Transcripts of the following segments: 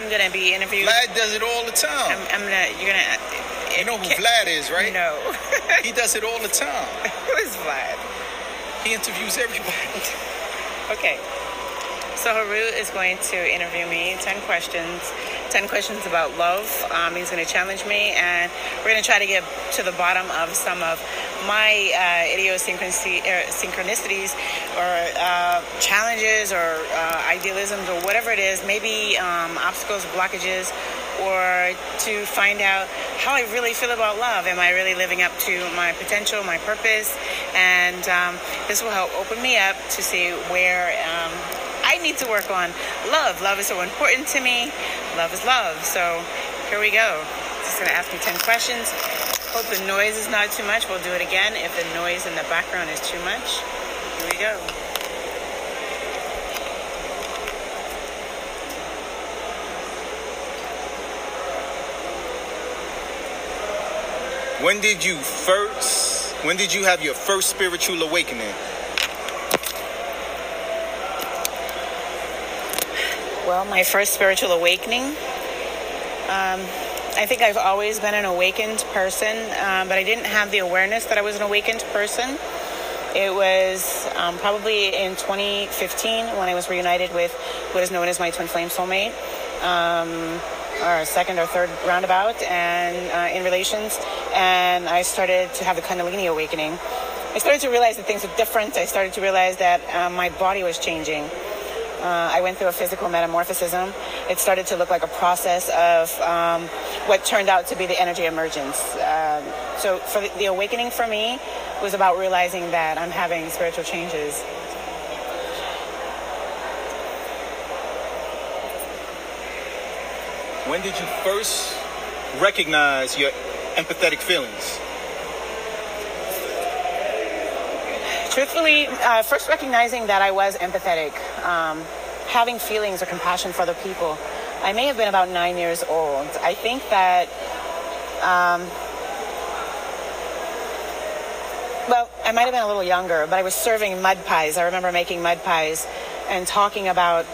I'm gonna be interviewed. Vlad does it all the time. I'm, I'm gonna. You're gonna. you know who Vlad is, right? No. he does it all the time. who is Vlad? He interviews everybody. Okay. So Heru is going to interview me 10 questions, 10 questions about love. Um, he's going to challenge me, and we're going to try to get to the bottom of some of my uh, idiosyncrasies or uh, challenges or uh, idealisms or whatever it is, maybe um, obstacles, blockages, or to find out how I really feel about love. Am I really living up to my potential, my purpose? And um, this will help open me up to see where um, I need to work on love. Love is so important to me. Love is love. So here we go. Just gonna ask me 10 questions. Hope the noise is not too much. We'll do it again if the noise in the background is too much. Here we go. When did you first, when did you have your first spiritual awakening? Well, my first spiritual awakening. Um, I think I've always been an awakened person, um, but I didn't have the awareness that I was an awakened person. It was um, probably in 2015 when I was reunited with what is known as my twin flame soulmate, um, or second or third roundabout, and uh, in relations, and I started to have the Kundalini awakening. I started to realize that things were different. I started to realize that uh, my body was changing. Uh, I went through a physical metamorphosis. It started to look like a process of um, what turned out to be the energy emergence. Um, so, for the, the awakening for me was about realizing that I'm having spiritual changes. When did you first recognize your empathetic feelings? Truthfully, uh, first recognizing that I was empathetic, um, having feelings or compassion for other people. I may have been about nine years old. I think that, um, well, I might have been a little younger, but I was serving mud pies. I remember making mud pies and talking about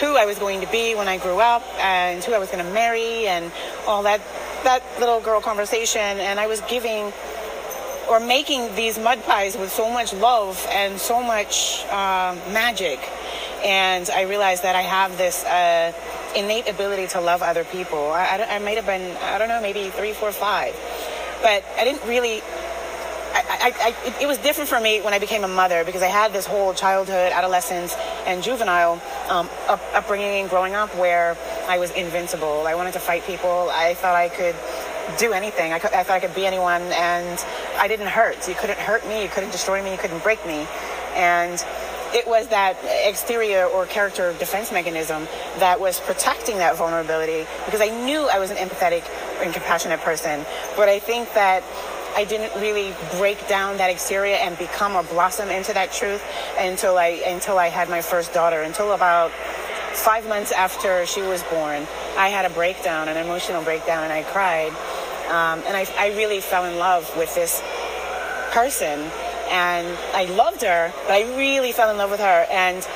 who I was going to be when I grew up and who I was going to marry and all that that little girl conversation and I was giving or making these mud pies with so much love and so much uh, magic. And I realized that I have this uh, innate ability to love other people. I, I, I might have been, I don't know, maybe three, four, five. But I didn't really I, I, it, was different for me when I became a mother because I had this whole childhood, adolescence, and juvenile um, up, upbringing growing up where I was invincible. I wanted to fight people. I thought I could do anything. I, could, I thought I could be anyone, and I didn't hurt. You couldn't hurt me. You couldn't destroy me. You couldn't break me. And it was that exterior or character defense mechanism that was protecting that vulnerability because I knew I was an empathetic and compassionate person. But I think that I didn't really break down that exterior and become or blossom into that truth until I until I had my first daughter. Until about five months after she was born, I had a breakdown, an emotional breakdown, and I cried. Um, and I, I really fell in love with this person. And I loved her, but I really fell in love with her. And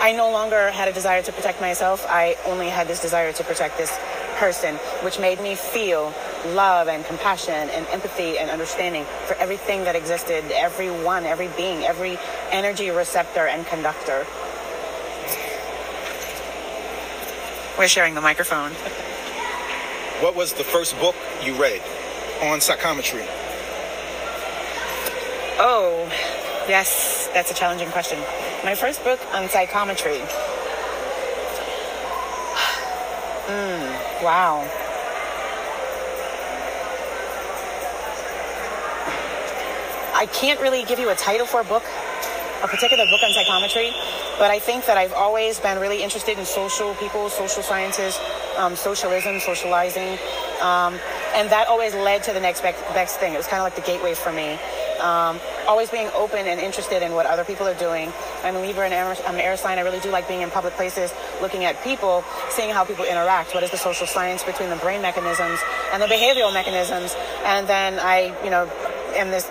I no longer had a desire to protect myself. I only had this desire to protect this person, which made me feel love and compassion and empathy and understanding for everything that existed, everyone, every being, every energy receptor and conductor. We're sharing the microphone. What was the first book you read on psychometry? Oh, yes, that's a challenging question. My first book on psychometry. Mm, wow. I can't really give you a title for a book, a particular book on psychometry. But I think that I've always been really interested in social people, social sciences, um, socialism, socializing. Um, and that always led to the next best thing. It was kind of like the gateway for me. Um, always being open and interested in what other people are doing. I'm a Libra and I'm an air sign. I really do like being in public places, looking at people, seeing how people interact. What is the social science between the brain mechanisms and the behavioral mechanisms? And then I, you know, am this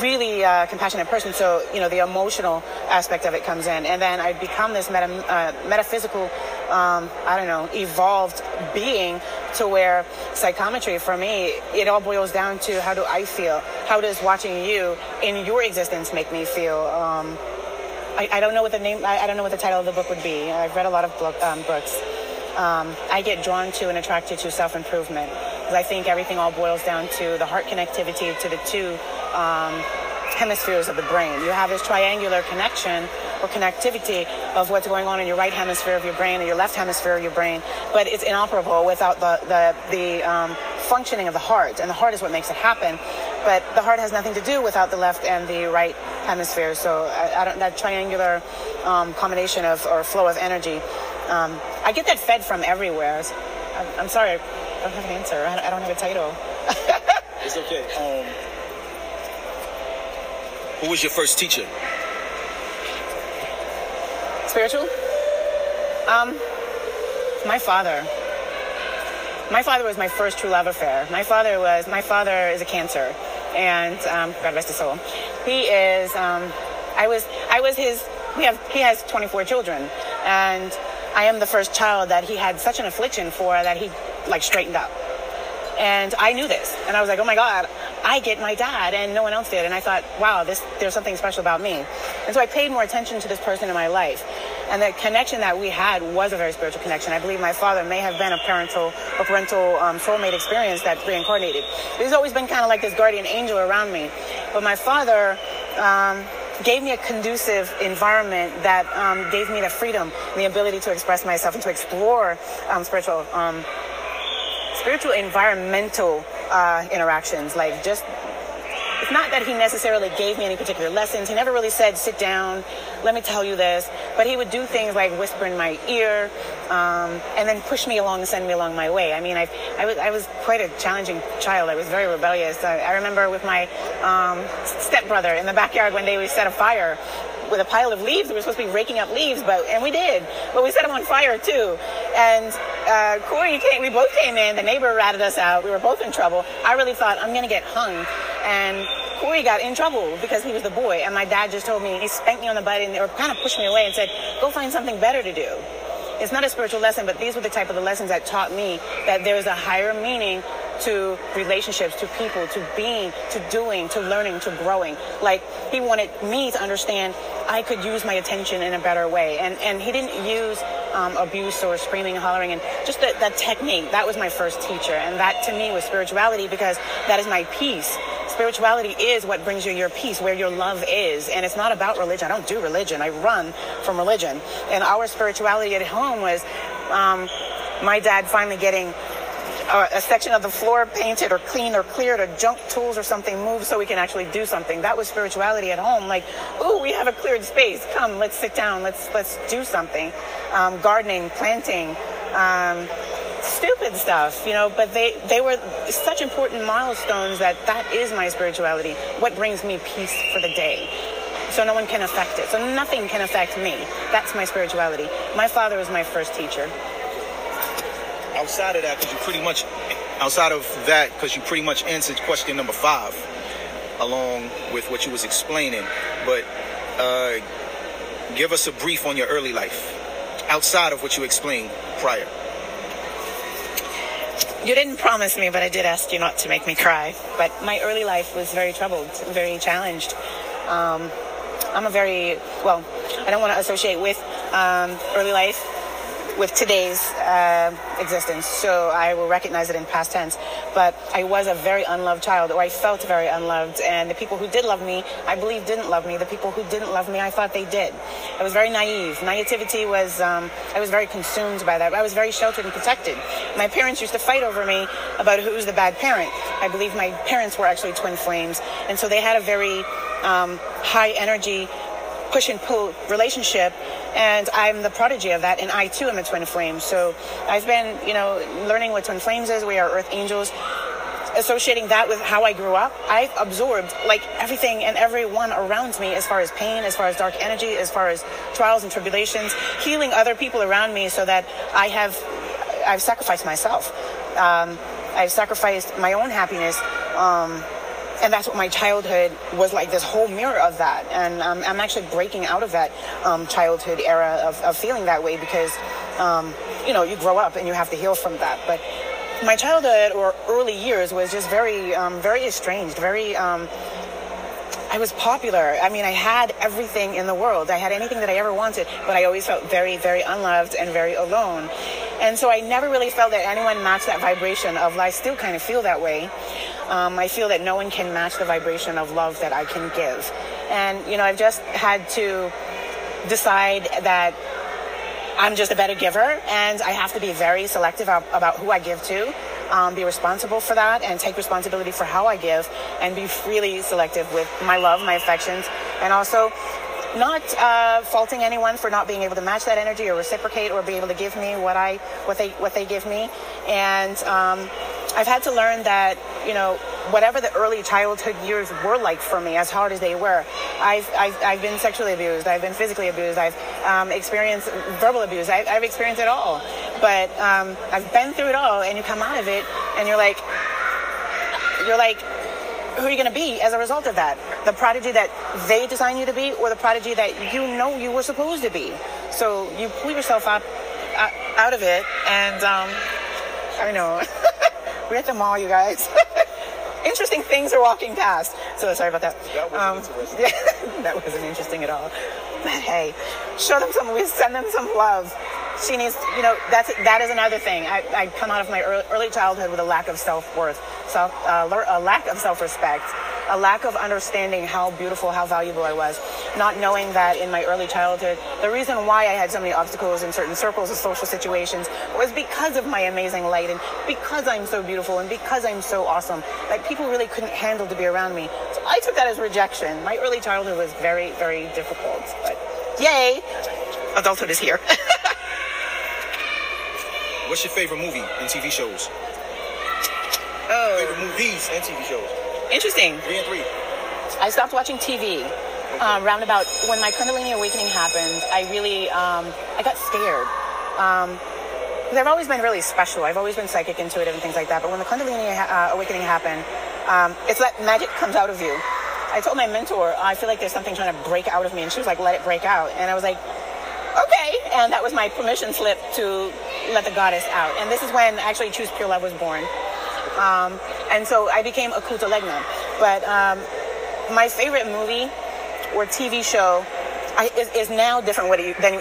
really uh, compassionate person. So, you know, the emotional aspect of it comes in. And then I become this meta, uh, metaphysical um, I don't know, evolved being to where psychometry for me, it all boils down to how do I feel? How does watching you in your existence make me feel? Um, I, I, don't know what the name, I, I, don't know what the title of the book would be. I've read a lot of book, um, books. Um, I get drawn to and attracted to self improvement I think everything all boils down to the heart connectivity to the two um, hemispheres of the brain. You have this triangular connection or connectivity of what's going on in your right hemisphere of your brain and your left hemisphere of your brain, but it's inoperable without the the, the um, functioning of the heart, and the heart is what makes it happen. But the heart has nothing to do without the left and the right hemisphere. So I, I don't, that triangular um, combination of or flow of energy, um, I get that fed from everywhere. I'm, I'm sorry, I don't have an answer. I don't have a title. it's okay. Who was your first teacher? Spiritual? Um, my father. My father was my first true love affair. My father was, my father is a cancer and, um, God rest his soul. He is, um, I was, I was his, we have, he has 24 children and I am the first child that he had such an affliction for that he like straightened up. And I knew this. And I was like, oh my God, I get my dad and no one else did. And I thought, wow, this, there's something special about me. And so I paid more attention to this person in my life. And the connection that we had was a very spiritual connection. I believe my father may have been a parental or parental um, soulmate experience that reincarnated. He's always been kind of like this guardian angel around me. But my father, um, gave me a conducive environment that um, gave me the freedom and the ability to express myself and to explore um, spiritual um, spiritual environmental uh, interactions, like just it's not that he necessarily gave me any particular lessons. He never really said, sit down, let me tell you this. But he would do things like whisper in my ear um, and then push me along and send me along my way. I mean, I, I, was, I was quite a challenging child. I was very rebellious. I, I remember with my um, stepbrother in the backyard one day we set a fire with a pile of leaves. We were supposed to be raking up leaves, but and we did, but we set them on fire too. And uh, Corey came. We both came in. The neighbor ratted us out. We were both in trouble. I really thought I'm gonna get hung, and Corey got in trouble because he was the boy. And my dad just told me he spanked me on the butt and or kind of pushed me away and said, "Go find something better to do." It's not a spiritual lesson, but these were the type of the lessons that taught me that there is a higher meaning to relationships, to people, to being, to doing, to learning, to growing. Like he wanted me to understand I could use my attention in a better way. And, and he didn't use um, abuse or screaming and hollering and just that technique. That was my first teacher. And that to me was spirituality because that is my peace. Spirituality is what brings you your peace, where your love is. And it's not about religion. I don't do religion. I run from religion. And our spirituality at home was um, my dad finally getting a section of the floor painted or cleaned or cleared or junk tools or something moved so we can actually do something. That was spirituality at home. Like, ooh, we have a cleared space. Come, let's sit down. Let's let's do something. Um, gardening, planting. Um, stupid stuff, you know, but they, they were such important milestones that that is my spirituality. What brings me peace for the day so no one can affect it. So nothing can affect me. That's my spirituality. My father was my first teacher outside of that, because you pretty much, outside of that, because you pretty much answered question number five, along with what you was explaining. But uh, give us a brief on your early life, outside of what you explained prior. You didn't promise me, but I did ask you not to make me cry. But my early life was very troubled, very challenged. Um, I'm a very, well, I don't want to associate with um, early life with today's uh, existence. So I will recognize it in past tense. But I was a very unloved child, or I felt very unloved. And the people who did love me, I believe didn't love me. The people who didn't love me, I thought they did. I was very naive. Naivety was, um, I was very consumed by that. I was very sheltered and protected. My parents used to fight over me about who's the bad parent. I believe my parents were actually twin flames. And so they had a very um, high energy push and pull relationship and I'm the prodigy of that and I too am a twin flame. So I've been you know learning what twin flames is. We are earth angels. Associating that with how I grew up I've absorbed like everything and everyone around me as far as pain as far as dark energy as far as trials and tribulations healing other people around me so that I have I've sacrificed myself. Um, I've sacrificed my own happiness um, and that's what my childhood was like this whole mirror of that and um, i'm actually breaking out of that um, childhood era of, of, feeling that way because um, you know, you grow up and you have to heal from that. But my childhood or early years was just very, um, very estranged, very. Um, I was popular. I mean, I had everything in the world. I had anything that I ever wanted, but I always felt very, very unloved and very alone. And so I never really felt that anyone matched that vibration of I still kind of feel that way. Um, I feel that no one can match the vibration of love that I can give. And, you know, I've just had to decide that I'm just a better giver and I have to be very selective about who I give to. Um, be responsible for that and take responsibility for how I give and be really selective with my love, my affections, and also not uh, faulting anyone for not being able to match that energy or reciprocate or be able to give me what I what they what they give me. And um, I've had to learn that you know whatever the early childhood years were like for me, as hard as they were, I've, I've, I've been sexually abused, I've been physically abused, I've um, experienced verbal abuse, I, have experienced it all. But um, I've been through it all, and you come out of it, and you're like, you're like, who are you going to be as a result of that? The prodigy that they design you to be, or the prodigy that you know you were supposed to be? So you pull yourself up uh, out of it, and um, I know we're at the mall, you guys. interesting things are walking past. So sorry about that. That wasn't um, interesting. Yeah, that wasn't interesting at all. But hey, show them some. We send them some love. She needs, you know, that's that is another thing. I, I come out of my early, early childhood with a lack of self worth, self, uh, a lack of self respect a lack of understanding how beautiful, how valuable I was, not knowing that in my early childhood, the reason why I had so many obstacles in certain circles of social situations was because of my amazing light and because I'm so beautiful and because I'm so awesome that people really couldn't handle to be around me. So I took that as rejection. My early childhood was very, very difficult, but yay, adulthood is here. What's your favorite movie and TV shows? Oh. Favorite movies and TV shows? Interesting. Three and three. I stopped watching TV. Um, round about when my Kundalini awakening happened, I really um, I got scared. Um, I've always been really special. I've always been psychic, intuitive, and things like that. But when the Kundalini uh, awakening happened, um, it's that magic comes out of you. I told my mentor, I feel like there's something trying to break out of me, and she was like, "Let it break out." And I was like, "Okay." And that was my permission slip to let the goddess out. And this is when actually Choose Pure Love was born. Um, and so I became Okuta Legna. But um, my favorite movie or TV show I, is, is, now different what it, than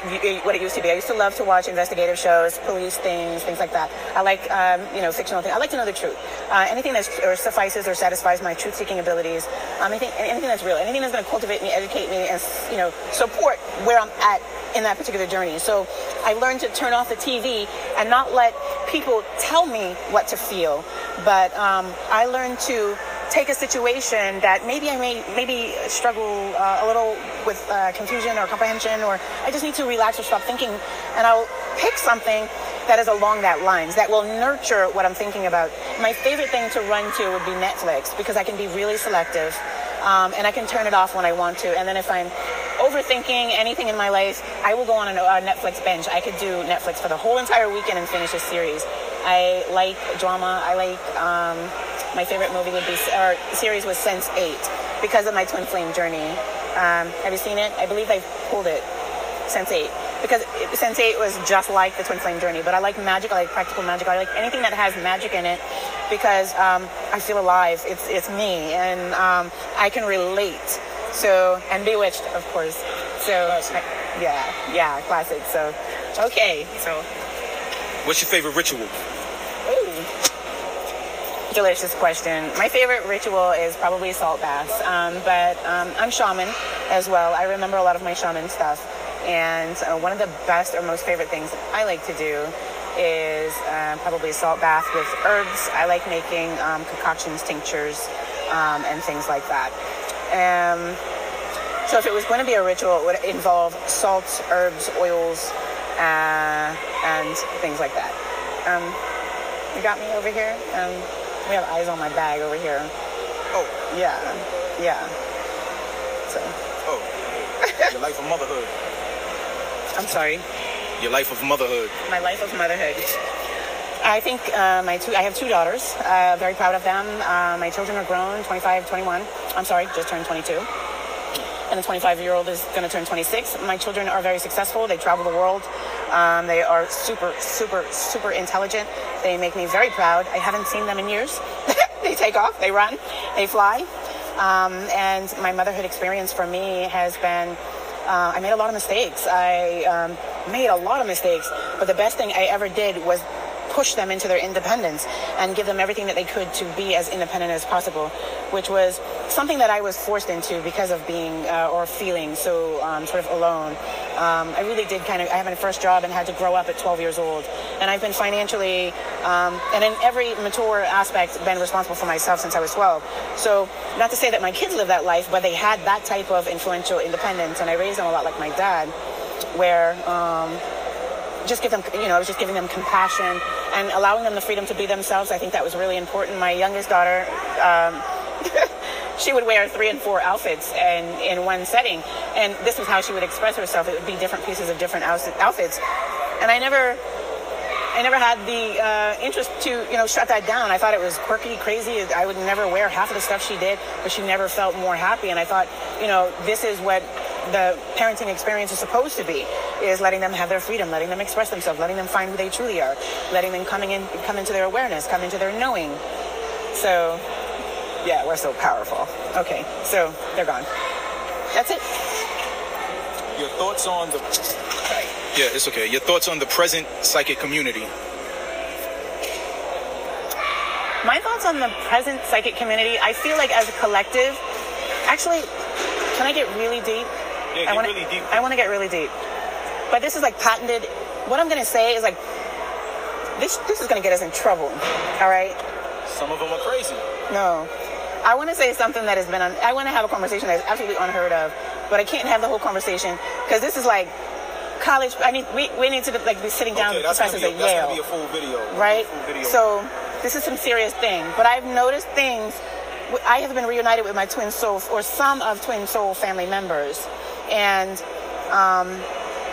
what it used to be. I used to love to watch investigative shows, police things, things like that. I like, um, you know, fictional things. I like to know the truth. Uh, anything that or suffices or satisfies my truth-seeking abilities. Um, anything, anything that's real. Anything that's going to cultivate me, educate me, and you know, support where I'm at in that particular journey. So I learned to turn off the TV and not let people tell me what to feel, but um, I learned to take a situation that maybe I may maybe struggle uh, a little with uh, confusion or comprehension, or I just need to relax or stop thinking, and I'll pick something that is along that lines that will nurture what I'm thinking about. My favorite thing to run to would be Netflix because I can be really selective, um, and I can turn it off when I want to. And then if I'm overthinking anything in my life, I will go on a, Netflix binge. I could do Netflix for the whole entire weekend and finish a series. I like drama. I like um, my favorite movie would be or series was Sense8 because of my twin flame journey. Um, have you seen it? I believe I pulled it. Sense8 because Sense8 was just like the twin flame journey. But I like magic. I like practical magic. I like anything that has magic in it because um, I feel alive. It's it's me and um, I can relate so, and Bewitched, of course. So, I, yeah, yeah, classic. So, okay. So, what's your favorite ritual? Ooh. Delicious question. My favorite ritual is probably salt baths, um, but um, I'm shaman as well. I remember a lot of my shaman stuff. And uh, one of the best or most favorite things I like to do is uh, probably salt bath with herbs. I like making um, concoctions, tinctures, um, and things like that. Um, so if it was going to be a ritual, it would involve salts, herbs, oils, uh, and things like that. Um, you got me over here. We have eyes on my bag over here. Oh. Yeah. Yeah. So. Oh. Your life of motherhood. I'm sorry. Your life of motherhood. My life of motherhood. I think uh, my two, I have two daughters. Uh, very proud of them. Uh, my children are grown, 25, 21. I'm sorry, just turned 22. And the 25 year old is going to turn 26. My children are very successful. They travel the world. Um, they are super, super, super intelligent. They make me very proud. I haven't seen them in years. they take off, they run, they fly. Um, and my motherhood experience for me has been uh, I made a lot of mistakes. I um, made a lot of mistakes, but the best thing I ever did was push them into their independence and give them everything that they could to be as independent as possible, which was something that I was forced into because of being uh, or feeling so um, sort of alone. Um, I really did kind of, I had my first job and had to grow up at 12 years old. And I've been financially um, and in every mature aspect been responsible for myself since I was 12. So not to say that my kids live that life, but they had that type of influential independence. And I raised them a lot like my dad, where um, just give them, you know, I was just giving them compassion and allowing them the freedom to be themselves. I think that was really important. My youngest daughter, um, she would wear three and four outfits and in one setting, and this was how she would express herself. It would be different pieces of different outfits, and I never. I never had the uh, interest to, you know, shut that down. I thought it was quirky, crazy. I would never wear half of the stuff she did, but she never felt more happy. And I thought, you know, this is what the parenting experience is supposed to be is letting them have their freedom, letting them express themselves, letting them find who they truly are, letting them coming in come into their awareness, come into their knowing. So yeah, we're so powerful. Okay, so they're gone. That's it. Your thoughts on the Yeah, it's okay. Your thoughts on the present psychic community. My thoughts on the present psychic community, I feel like as a collective, actually, can I get really deep? Yeah, I want really deep. I want to get really deep. But this is like patented. What I'm going to say is like, this, this is going to get us in trouble. All right? Some of them are crazy. No. I want to say something that has been, I want to have a conversation that is absolutely unheard of, but I can't have the whole conversation because this is like college. I need, we, we need to like be sitting down okay, with professors at Yale. That's to be a full video. Right? Full video. So this is some serious thing, but I've noticed things. I have been reunited with my twin soul, or some of twin soul family members, and um,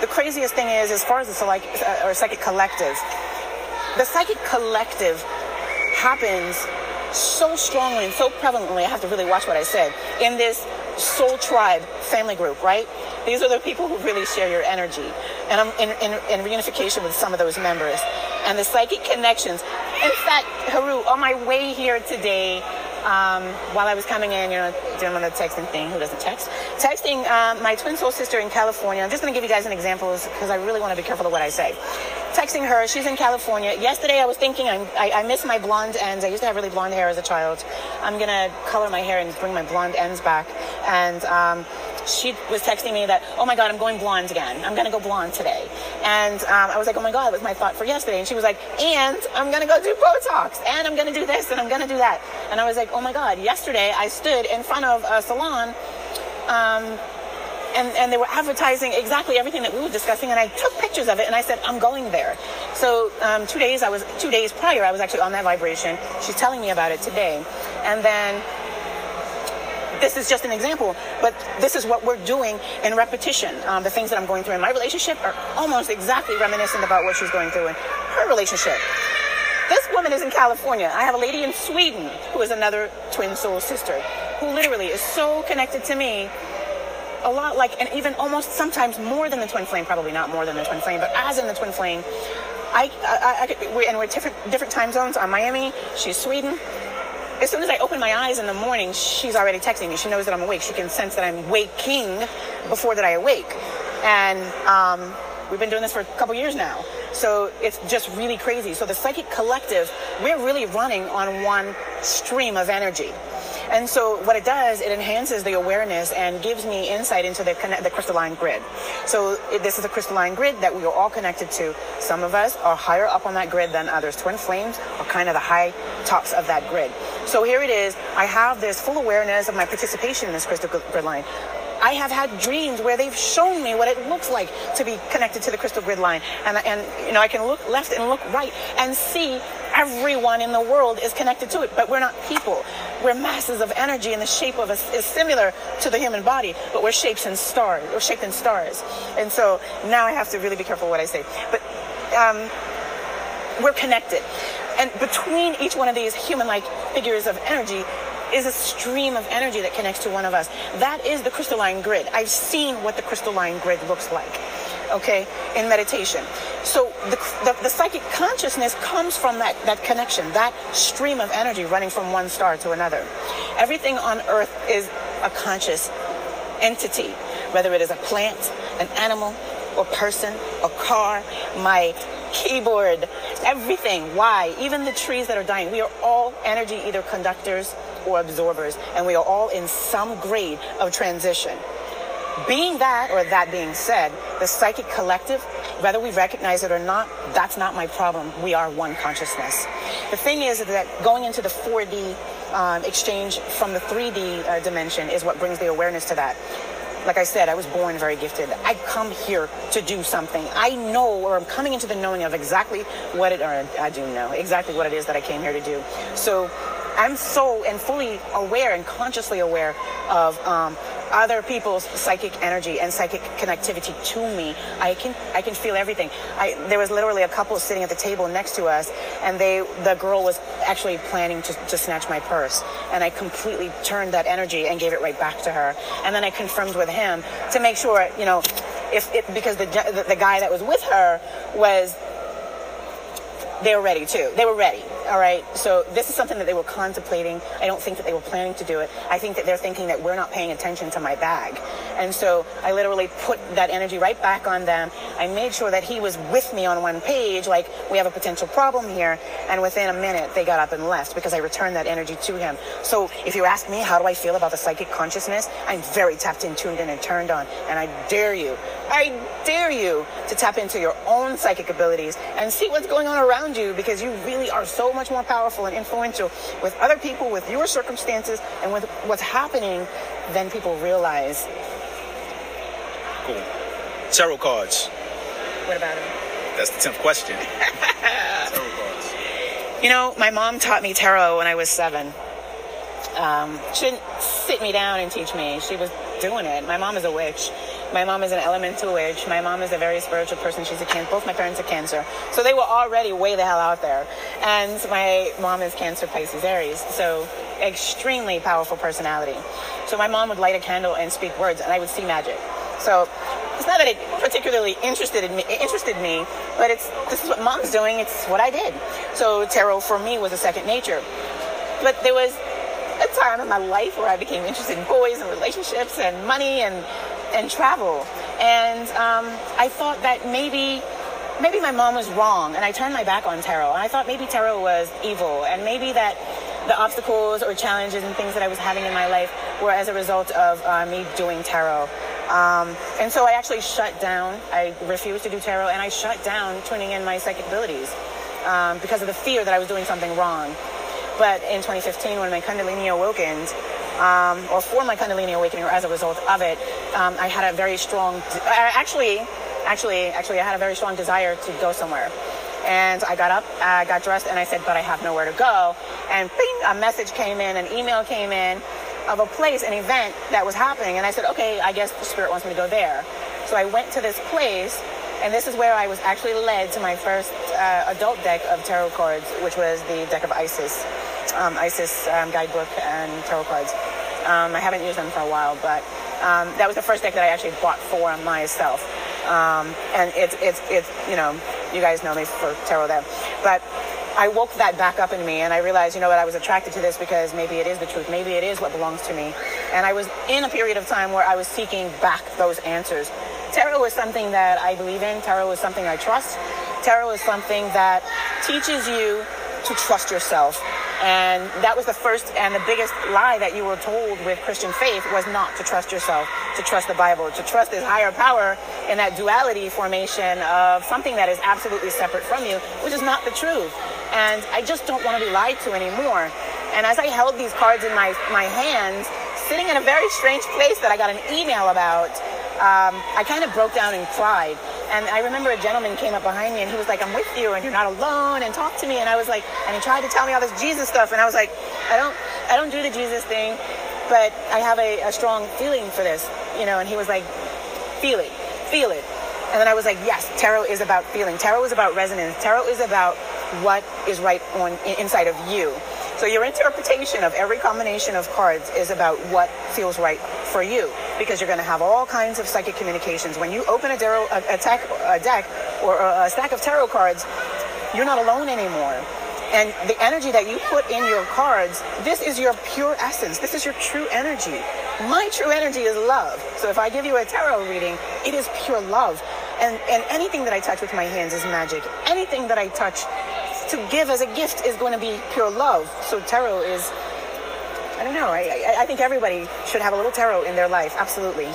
the craziest thing is, as far as the psychic, uh, or psychic collective, the psychic collective happens so strongly and so prevalently. I have to really watch what I said in this soul tribe family group, right? These are the people who really share your energy. And I'm in, in, in reunification with some of those members. And the psychic connections. In fact, Heru, on my way here today, um, while I was coming in, you know, doing the texting thing. Who doesn't text? Texting uh, my twin soul sister in California. I'm just going to give you guys an example because I really want to be careful of what I say. Texting her, she's in California. Yesterday, I was thinking I'm, I, I miss my blonde ends. I used to have really blonde hair as a child. I'm going to color my hair and bring my blonde ends back. And um, she was texting me that, oh my God, I'm going blonde again. I'm going to go blonde today. And um, I was like, oh my God, that was my thought for yesterday. And she was like, and I'm going to go do Botox and I'm going to do this and I'm going to do that. And I was like, oh my God, yesterday I stood in front of a salon. Um, and, and they were advertising exactly everything that we were discussing and i took pictures of it and i said i'm going there so um, two days i was two days prior i was actually on that vibration she's telling me about it today and then this is just an example, but this is what we're doing in repetition. Um, the things that I'm going through in my relationship are almost exactly reminiscent about what she's going through in her relationship. This woman is in California. I have a lady in Sweden who is another twin soul sister who literally is so connected to me. A lot like, and even almost sometimes more than the twin flame, probably not more than the twin flame, but as in the twin flame. I, I, I, we're, and we're different, different time zones. I'm Miami, she's Sweden as soon as I open my eyes in the morning, she's already texting me. She knows that I'm awake. She can sense that I'm waking before that I awake. And um, we've been doing this for a couple years now. So it's just really crazy. So the psychic collective, we're really running on one stream of energy. And so what it does, it enhances the awareness and gives me insight into the, the crystalline grid. So it, this is a crystalline grid that we are all connected to. Some of us are higher up on that grid than others. Twin flames are kind of the high tops of that grid. So here it is. I have this full awareness of my participation in this crystal grid line. I have had dreams where they've shown me what it looks like to be connected to the crystal grid line. And, and you know, I can look left and look right and see everyone in the world is connected to it. But we're not people. We're masses of energy and the shape of us is similar to the human body, but we're shapes in stars. We're shaped in stars. And so now I have to really be careful what I say. But um, we're connected. And between each one of these human-like figures of energy is a stream of energy that connects to one of us. That is the crystalline grid. I've seen what the crystalline grid looks like. okay, in meditation. So the, the, the, psychic consciousness comes from that, that connection, that stream of energy running from one star to another. Everything on earth is a conscious entity, whether it is a plant, an animal, or person, a car, my keyboard, everything. Why? Even the trees that are dying. We are all energy either conductors or absorbers, and we are all in some grade of transition. Being that, or that being said, the psychic collective, whether we recognize it or not, that's not my problem. We are one consciousness. The thing is that going into the 4D um, exchange from the 3D uh, dimension is what brings the awareness to that like I said, I was born very gifted. I come here to do something. I know, or I'm coming into the knowing of exactly what it, or I do know exactly what it is that I came here to do. So I'm so and fully aware and consciously aware of um, other people's psychic energy and psychic connectivity to me. I can I can feel everything. I, there was literally a couple sitting at the table next to us, and they the girl was actually planning to, to snatch my purse, and I completely turned that energy and gave it right back to her. And then I confirmed with him to make sure, you know, if it because the the, the guy that was with her was they were ready too. They were ready. All right. So this is something that they were contemplating. I don't think that they were planning to do it. I think that they're thinking that we're not paying attention to my bag. And so I literally put that energy right back on them. I made sure that he was with me on one page, like we have a potential problem here. And within a minute, they got up and left because I returned that energy to him. So if you ask me, how do I feel about the psychic consciousness? I'm very tapped in, tuned in, and turned on. And I dare you, I dare you to tap into your own psychic abilities and see what's going on around you because you really are so much more powerful and influential with other people, with your circumstances, and with what's happening than people realize. Cool. Tarot cards. What about them? That's the 10th question. tarot cards. You know, my mom taught me tarot when I was seven. Um, she didn't sit me down and teach me. She was doing it. My mom is a witch. My mom is an elemental witch. My mom is a very spiritual person. She's a cancer. Both my parents are cancer. So they were already way the hell out there. And my mom is cancer, Pisces, Aries. So extremely powerful personality. So my mom would light a candle and speak words and I would see magic. So it's not that it particularly interested in me, interested me, but it's this is what mom's doing. It's what I did. So tarot for me was a second nature. But there was time in my life where I became interested in boys and relationships and money and and travel. And um, I thought that maybe maybe my mom was wrong, and I turned my back on tarot. And I thought maybe tarot was evil, and maybe that the obstacles or challenges and things that I was having in my life were as a result of uh, me doing tarot. Um, and so I actually shut down. I refused to do tarot, and I shut down tuning in my psychic abilities um, because of the fear that I was doing something wrong. But in 2015, when my Kundalini awakened, um, or for my Kundalini awakening, or as a result of it, um, I had a very strong, actually, actually, actually, I had a very strong desire to go somewhere. And I got up, I got dressed, and I said, but I have nowhere to go. And bing, a message came in, an email came in of a place, an event that was happening. And I said, okay, I guess the spirit wants me to go there. So I went to this place, and this is where I was actually led to my first uh, adult deck of tarot cards, which was the deck of Isis um, Isis um, guidebook and tarot cards. Um, I haven't used them for a while, but um, that was the first deck that I actually bought for myself. And it's, it's, it's, you know, you guys know me for tarot there. But I woke that back up in me and I realized, you know what, I was attracted to this because maybe it is the truth. Maybe it is what belongs to me. And I was in a period of time where I was seeking back those answers. Tarot is something that I believe in. Tarot is something I trust. Tarot is something that teaches you to trust yourself and that was the first and the biggest lie that you were told with Christian faith was not to trust yourself, to trust the Bible, to trust this higher power in that duality formation of something that is absolutely separate from you, which is not the truth. And I just don't want to be lied to anymore. And as I held these cards in my, my hands, sitting in a very strange place that I got an email about, um, I kind of broke down and cried and I remember a gentleman came up behind me and he was like, I'm with you and you're not alone and talk to me. And I was like, and he tried to tell me all this Jesus stuff. And I was like, I don't, I don't do the Jesus thing, but I have a, a strong feeling for this, you know? And he was like, feel it, feel it. And then I was like, yes, tarot is about feeling. Tarot is about resonance. Tarot is about what is right on inside of you. So your interpretation of every combination of cards is about what feels right for you because you're going to have all kinds of psychic communications. When you open a, tarot, a, a, deck, a deck or a stack of tarot cards, you're not alone anymore. And the energy that you put in your cards, this is your pure essence. This is your true energy. My true energy is love. So if I give you a tarot reading, it is pure love. And, and anything that I touch with my hands is magic. Anything that I touch to give as a gift is going to be pure love. So tarot is, I don't know, I, I, I think everybody should have a little tarot in their life. Absolutely.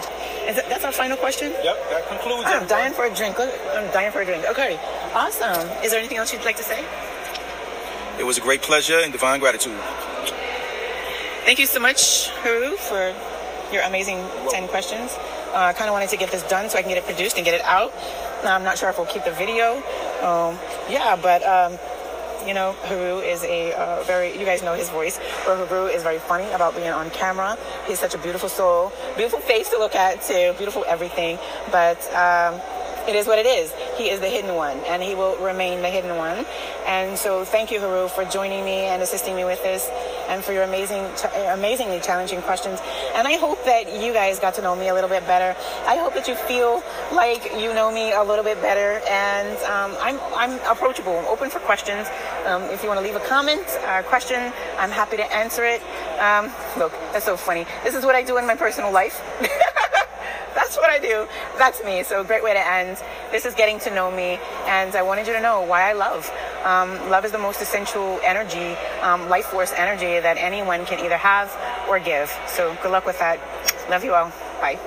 Is that, that's our final question? Yep, that concludes I'm it. dying for a drink. I'm dying for a drink. Okay, awesome. Is there anything else you'd like to say? It was a great pleasure and divine gratitude. Thank you so much, Heru, for your amazing 10 questions. Uh, I kind of wanted to get this done so I can get it produced and get it out. I'm not sure if we'll keep the video. Um, yeah, but um, you know, Heru is a uh, very, you guys know his voice, but Heru is very funny about being on camera. He's such a beautiful soul, beautiful face to look at too, beautiful everything. But um, it is what it is. He is the hidden one, and he will remain the hidden one. And so, thank you, Heru, for joining me and assisting me with this, and for your amazing, amazingly challenging questions. And I hope that you guys got to know me a little bit better. I hope that you feel like you know me a little bit better. And um, I'm, I'm approachable. I'm open for questions. Um, if you want to leave a comment, a question, I'm happy to answer it. Um, look, that's so funny. This is what I do in my personal life. that's what I do. That's me. So great way to end. This is getting to know me, and I wanted you to know why I love. Um, love is the most essential energy, um, life force energy that anyone can either have or give. So good luck with that. Love you all. Bye.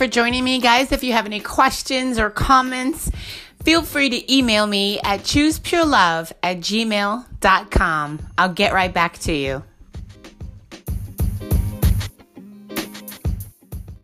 For joining me, guys. If you have any questions or comments, feel free to email me at choosepurelove at gmail.com. I'll get right back to you.